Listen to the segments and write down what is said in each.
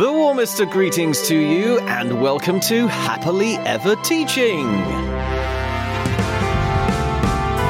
The warmest of greetings to you, and welcome to Happily Ever Teaching.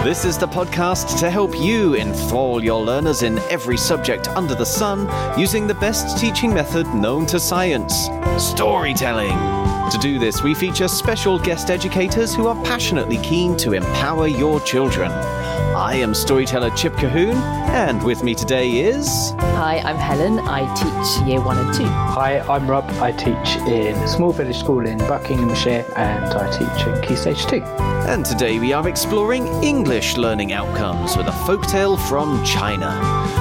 This is the podcast to help you enthrall your learners in every subject under the sun using the best teaching method known to science storytelling. To do this, we feature special guest educators who are passionately keen to empower your children. I am storyteller Chip Colquhoun, and with me today is. Hi, I'm Helen. I teach year one and two. Hi, I'm Rob. I teach in a small village school in Buckinghamshire and I teach in Key Stage 2. And today we are exploring English learning outcomes with a folktale from China.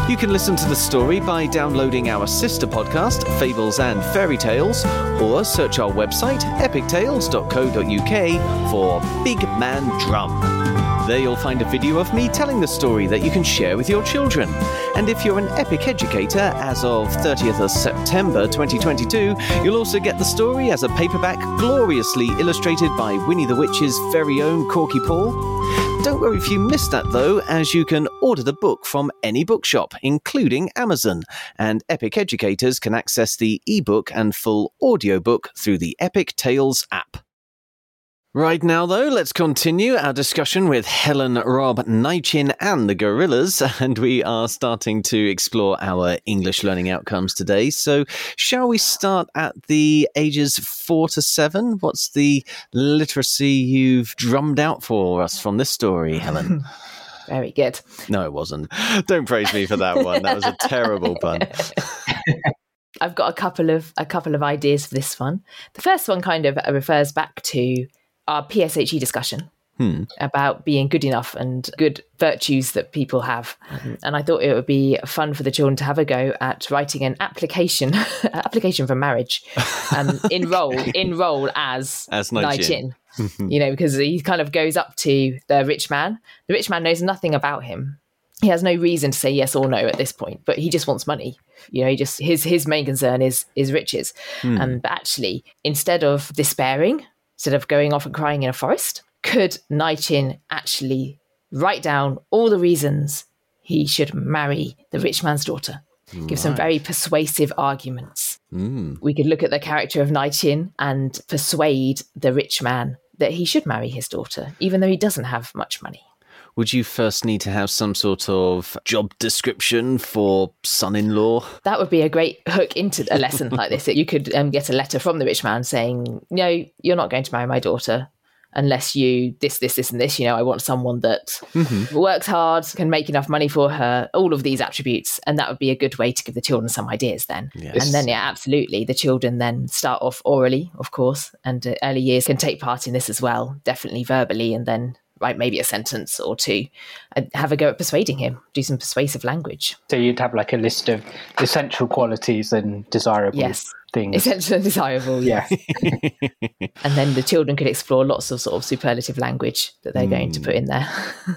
You can listen to the story by downloading our sister podcast, Fables and Fairy Tales, or search our website, epictales.co.uk, for Big Man Drum. There you'll find a video of me telling the story that you can share with your children. And if you're an epic educator, as of 30th of September 2022, you'll also get the story as a paperback gloriously illustrated by Winnie the Witch's very own Korky Paul. Don't worry if you missed that though, as you can order the book from any bookshop, including Amazon, and Epic educators can access the ebook and full audiobook through the Epic Tales app. Right now, though, let's continue our discussion with Helen, Rob, Naichin, and the gorillas. And we are starting to explore our English learning outcomes today. So, shall we start at the ages four to seven? What's the literacy you've drummed out for us from this story, Helen? Very good. No, it wasn't. Don't praise me for that one. That was a terrible pun. I've got a couple of a couple of ideas for this one. The first one kind of uh, refers back to our PSHE discussion Hmm. about being good enough and good virtues that people have. And I thought it would be fun for the children to have a go at writing an application application for marriage. Um, enroll enroll as As Naichin. Naichin. you know, because he kind of goes up to the rich man. The rich man knows nothing about him. He has no reason to say yes or no at this point, but he just wants money. You know, he just his his main concern is is riches. Um, but actually, instead of despairing, instead of going off and crying in a forest, could Naichin actually write down all the reasons he should marry the rich man's daughter? Give some very persuasive arguments. Mm. We could look at the character of Naichin and persuade the rich man that he should marry his daughter, even though he doesn't have much money. Would you first need to have some sort of job description for son in law? That would be a great hook into a lesson like this. That you could um, get a letter from the rich man saying, "No, you're not going to marry my daughter unless you this, this, this, and this. You know, I want someone that works hard, can make enough money for her. All of these attributes, and that would be a good way to give the children some ideas. Then, Yes. and then, yeah, absolutely, the children then start off orally, of course, and uh, early years can take part in this as well. Definitely verbally, and then. Write maybe a sentence or two, and have a go at persuading him. Do some persuasive language. So you'd have like a list of essential qualities and desirable Yes. things. Essential and desirable, yeah. and then the children could explore lots of sort of superlative language that they're going to put in there.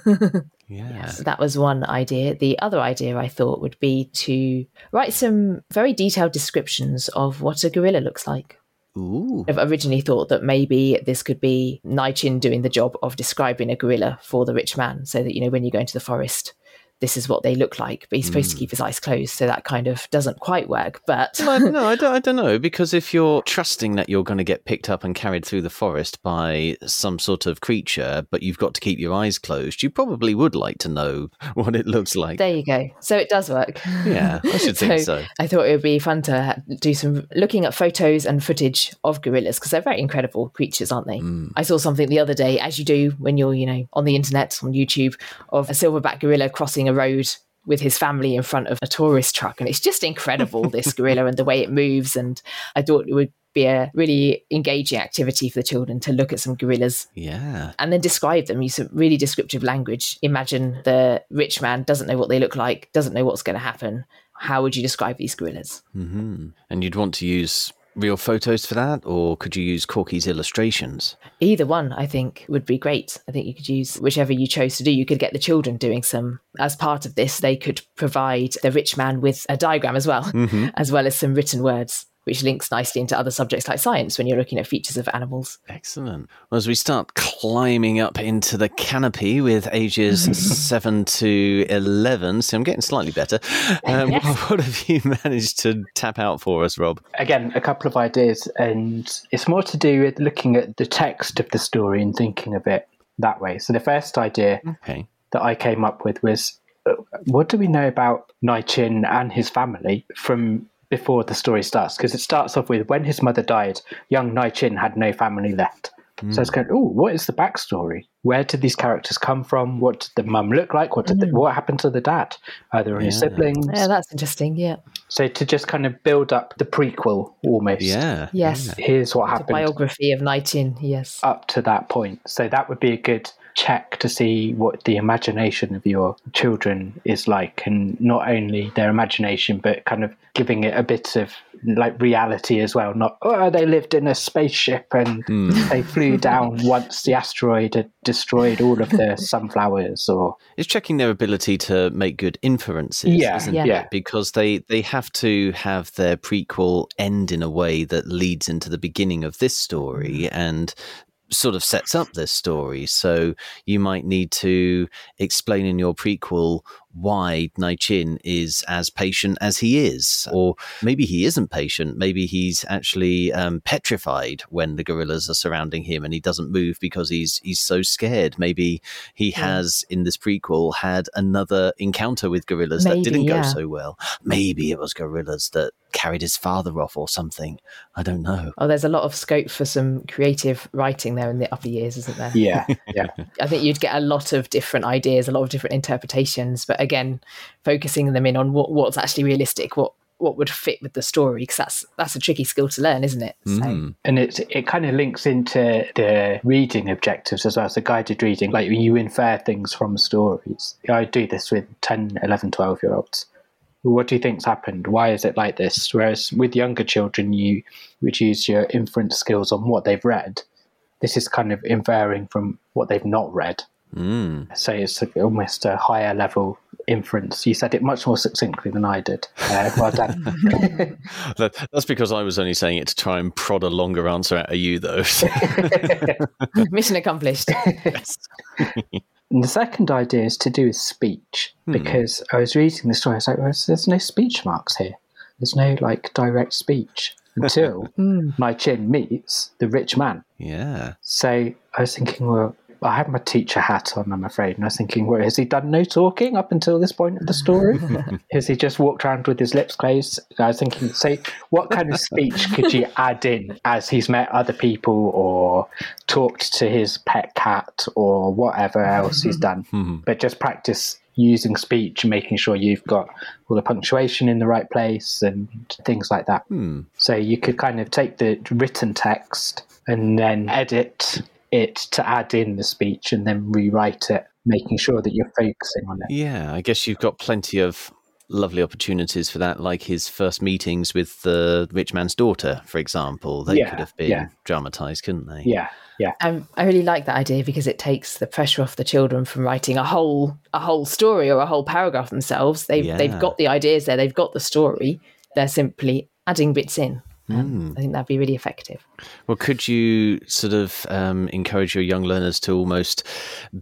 Hmm. Yeah. So that was one idea. The other idea I thought would be to write some very detailed descriptions of what a gorilla looks like. Ooh. I've originally thought that maybe this could be Naichin doing the job of describing a gorilla for the rich man, so that you know when you go into the forest, this is what they look like. But he's supposed to keep his eyes closed, so that kind of doesn't quite work. But Well, no, I don't, I don't know. Because if you're trusting that you're going to get picked up and carried through the forest by some sort of creature, but you've got to keep your eyes closed, you probably would like to know what it looks like. there you go. So it does work. Yeah, I should think so. I thought it would be fun to do some looking at photos and footage of gorillas because they're very incredible creatures, aren't they? Mm. I saw something the other day, as you do when you're, you know, on the internet on YouTube, of a silverback gorilla crossing a road with his family in front of a tourist truck, and it's just incredible this gorilla and the way it moves. And I thought it would be a really engaging activity for the children to look at some gorillas Yeah. and then describe them use some really descriptive language. Imagine the rich man doesn't know what they look like doesn't know what's going to happen. How would you describe these gorillas? Hmm And you'd want to use real photos for that, or could you use Korky's illustrations? either one i think would be great. I think you could use whichever you chose to do. You could get the children doing some as part of this they could provide the rich man with a diagram as well mm-hmm. as well as some written words which links nicely into other subjects like science when you're looking at features of animals. Excellent. Well, as we start climbing up into the canopy with ages 7 to 11, so I'm getting slightly better. Um, Yes. What have you managed to tap out for us, Rob? Again, a couple of ideas, and it's more to do with looking at the text of the story and thinking of it that way. So the first idea Okay. that I came up with was uh, what do we know about Naichin and his family from before the story starts? Because it starts off with when his mother died, young Naichin had no family left. So it's going, oh, what is the backstory? Where did these characters come from? What did the mum look like? What did the, mm. what happened to the dad? Are there any Yeah. siblings? Yeah, that's interesting. Yeah. So to just kind of build up the prequel almost. Yeah. Yes. Here's what The happened biography of Naichin. Yes. up to that point. So that would be a good check to see what the imagination of your children is like, and not only their imagination, but kind of giving it a bit of like reality as well. Not oh, they lived in a spaceship and hmm. they flew down once the asteroid had destroyed all of the sunflowers, or It's checking their ability to make good inferences, Yeah, isn't yeah. it? Yeah. Because they, they have to have their prequel end in a way that leads into the beginning of this story mm. and sort of sets up this story. So you might need to explain in your prequel why Naichin is as patient as he is. Or maybe he isn't patient. Maybe he's actually um, petrified when the gorillas are surrounding him and he doesn't move because he's he's so scared. Maybe he has in this prequel had another encounter with gorillas that didn't go yeah. so well. Maybe it was gorillas that carried his father off or something. I don't know. Oh, there's a lot of scope for some creative writing there in the upper years, isn't there? yeah, yeah, I think you'd get a lot of different ideas, a lot of different interpretations, but again, focusing them in on what, what's actually realistic, what what would fit with the story, because that's that's a tricky skill to learn, isn't it? So, Mm. and it it kind of links into the reading objectives as well. So guided reading, like you infer things from stories. I do this with 10, 11, 12 year olds. What do you think's happened? Why is it like this? Whereas with younger children, you would use your inference skills on what they've read. This is kind of inferring from what they've not read. Mm. So it's almost a higher level inference. You said it much more succinctly than I did. Uh, well done. That- That's because I was only saying it to try and prod a longer answer out of you, though. mission accomplished. And the second idea is to do with speech because I was reading the story. I was like, well, there's no speech marks here. There's no like direct speech until Naichin meets the rich man. yeah. So I was thinking, well, I had my teacher hat on, I'm afraid, and I was thinking, well, has he done no talking up until this point of the story? has he just walked around with his lips closed? I was thinking, so what kind of speech could you add in as he's met other people or talked to his pet cat or whatever else he's done? But just practice using speech and making sure you've got all the punctuation in the right place and things like that. Hmm. So you could kind of take the written text and then edit it to add in the speech and then rewrite it, making sure that you're focusing on it. Yeah, I guess you've got plenty of lovely opportunities for that, like his first meetings with the rich man's daughter, for example. They Yeah, could have been yeah. dramatized, couldn't they? Yeah, yeah, Um, I really like that idea because it takes the pressure off the children from writing a whole a whole story or a whole paragraph themselves. They've Yeah. they've got the ideas there, they've got the story. They're simply adding bits in. Um, I think that'd be really effective. Well, could you sort of um, encourage your young learners to almost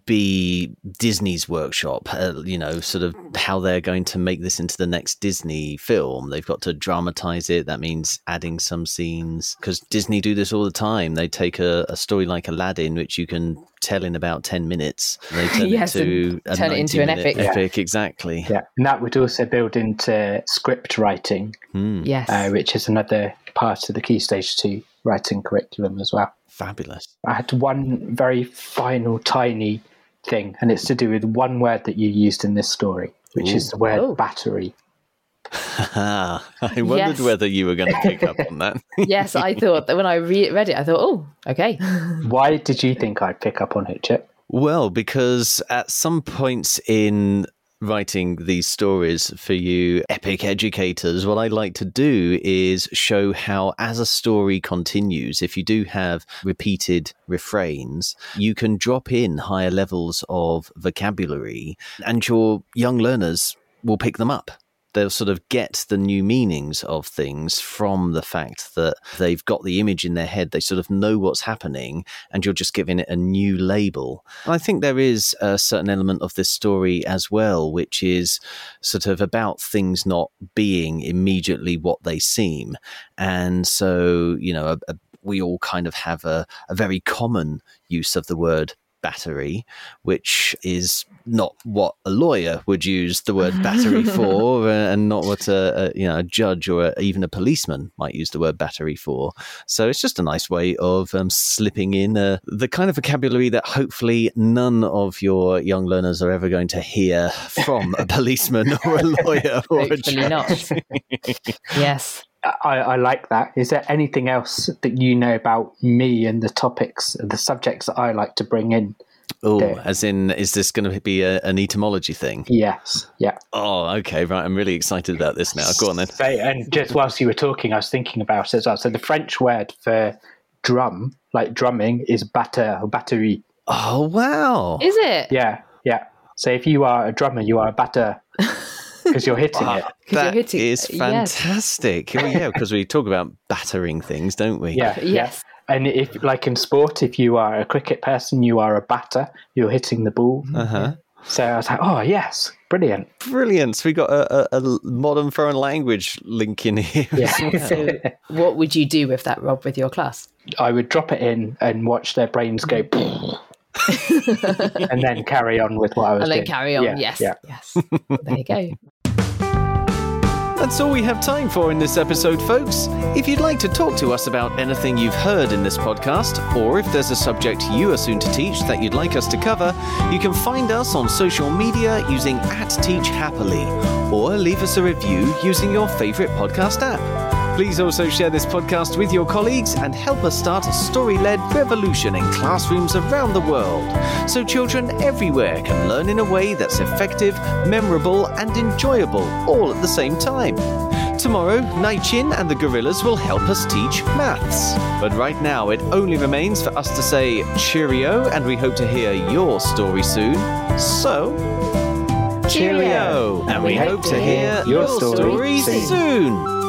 be Disney's workshop? Uh, you know, sort of how they're going to make this into the next Disney film. They've got to dramatize it. That means adding some scenes because Disney do this all the time. They take a, a story like Aladdin, which you can tell in about ten minutes. They turn Yes, it to a turn it into an 90-minute epic. epic. Exactly. yeah. And that would also build into script writing, Hmm, Yes. uh, which is another part of the Key Stage 2 writing curriculum as well. fabulous. I had one very final, tiny thing, and it's to do with one word that you used in this story, which is the word Oh. battery. I wondered Yes. whether you were going to pick up on that. yes, I thought that when I re- read it, I thought, oh, okay. Why did you think I'd pick up on it, Chip? Well, because at some points in writing these stories for you epic educators, what I like to do is show how, as a story continues, if you do have repeated refrains, you can drop in higher levels of vocabulary and your young learners will pick them up. They'll sort of get the new meanings of things from the fact that they've got the image in their head. They sort of know what's happening, and you're just giving it a new label. I think there is a certain element of this story as well, which is sort of about things not being immediately what they seem. And so, you know, a, a, we all kind of have a, a very common use of the word battery, which is not what a lawyer would use the word battery for, uh, and not what a, a, you know a judge or a, even a policeman might use the word battery for. So it's just a nice way of um, slipping in uh, the kind of vocabulary that hopefully none of your young learners are ever going to hear from a policeman or a lawyer or hopefully a judge. not. yes. I, I, like that. Is there anything else that you know about me and the topics, the subjects that I like to bring in? Oh, as in, is this going to be a, an etymology thing? Yes. Yeah. Oh, okay. Right. I'm really excited about this now. Go on then. So, and just whilst you were talking, I was thinking about it as well. So the French word for drum, like drumming, is batter or batterie. Oh, wow. Is it? Yeah. Yeah. So if you are a drummer, you are a batter. because you're hitting wow. it. That hitting, is fantastic. Yes. yeah, because we talk about battering things, don't we? Yeah. Yes. Yeah. And if, like in sport, if you are a cricket person, you are a batter. You're hitting the ball. Uh huh. So I was like, oh yes, brilliant, brilliant. So we got a, a, a modern foreign language link in here. Yeah. so what would you do with that, Rob, with your class? I would drop it in and watch their brains go. and then carry on with what I was and then doing. carry on. Yeah, yes, yeah. yes. there you go. That's all we have time for in this episode, folks. If you'd like to talk to us about anything you've heard in this podcast, or if there's a subject you are soon to teach that you'd like us to cover, you can find us on social media using at Teach Happily, or leave us a review using your favourite podcast app. Please also share this podcast with your colleagues and help us start a story led revolution in classrooms around the world so children everywhere can learn in a way that's effective, memorable, and enjoyable all at the same time. Tomorrow, Naichin and the gorillas will help us teach maths. But right now, it only remains for us to say cheerio, and we hope to hear your story soon. So, cheerio! And we hope to hear your story soon.